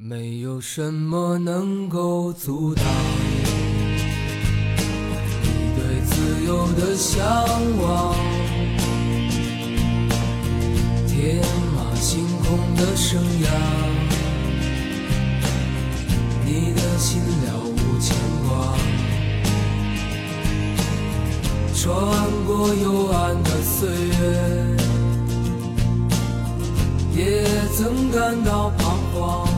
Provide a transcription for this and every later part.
没有什么能够阻挡你对自由的向往，天马行空的生涯，你的心了无牵挂，穿过幽暗的岁月，也曾感到彷徨。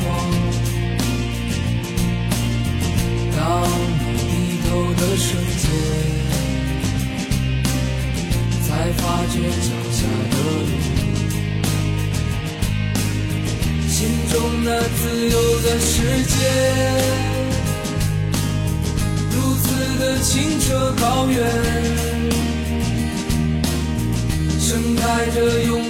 那自由的世界，如此的清澈高远，盛开着永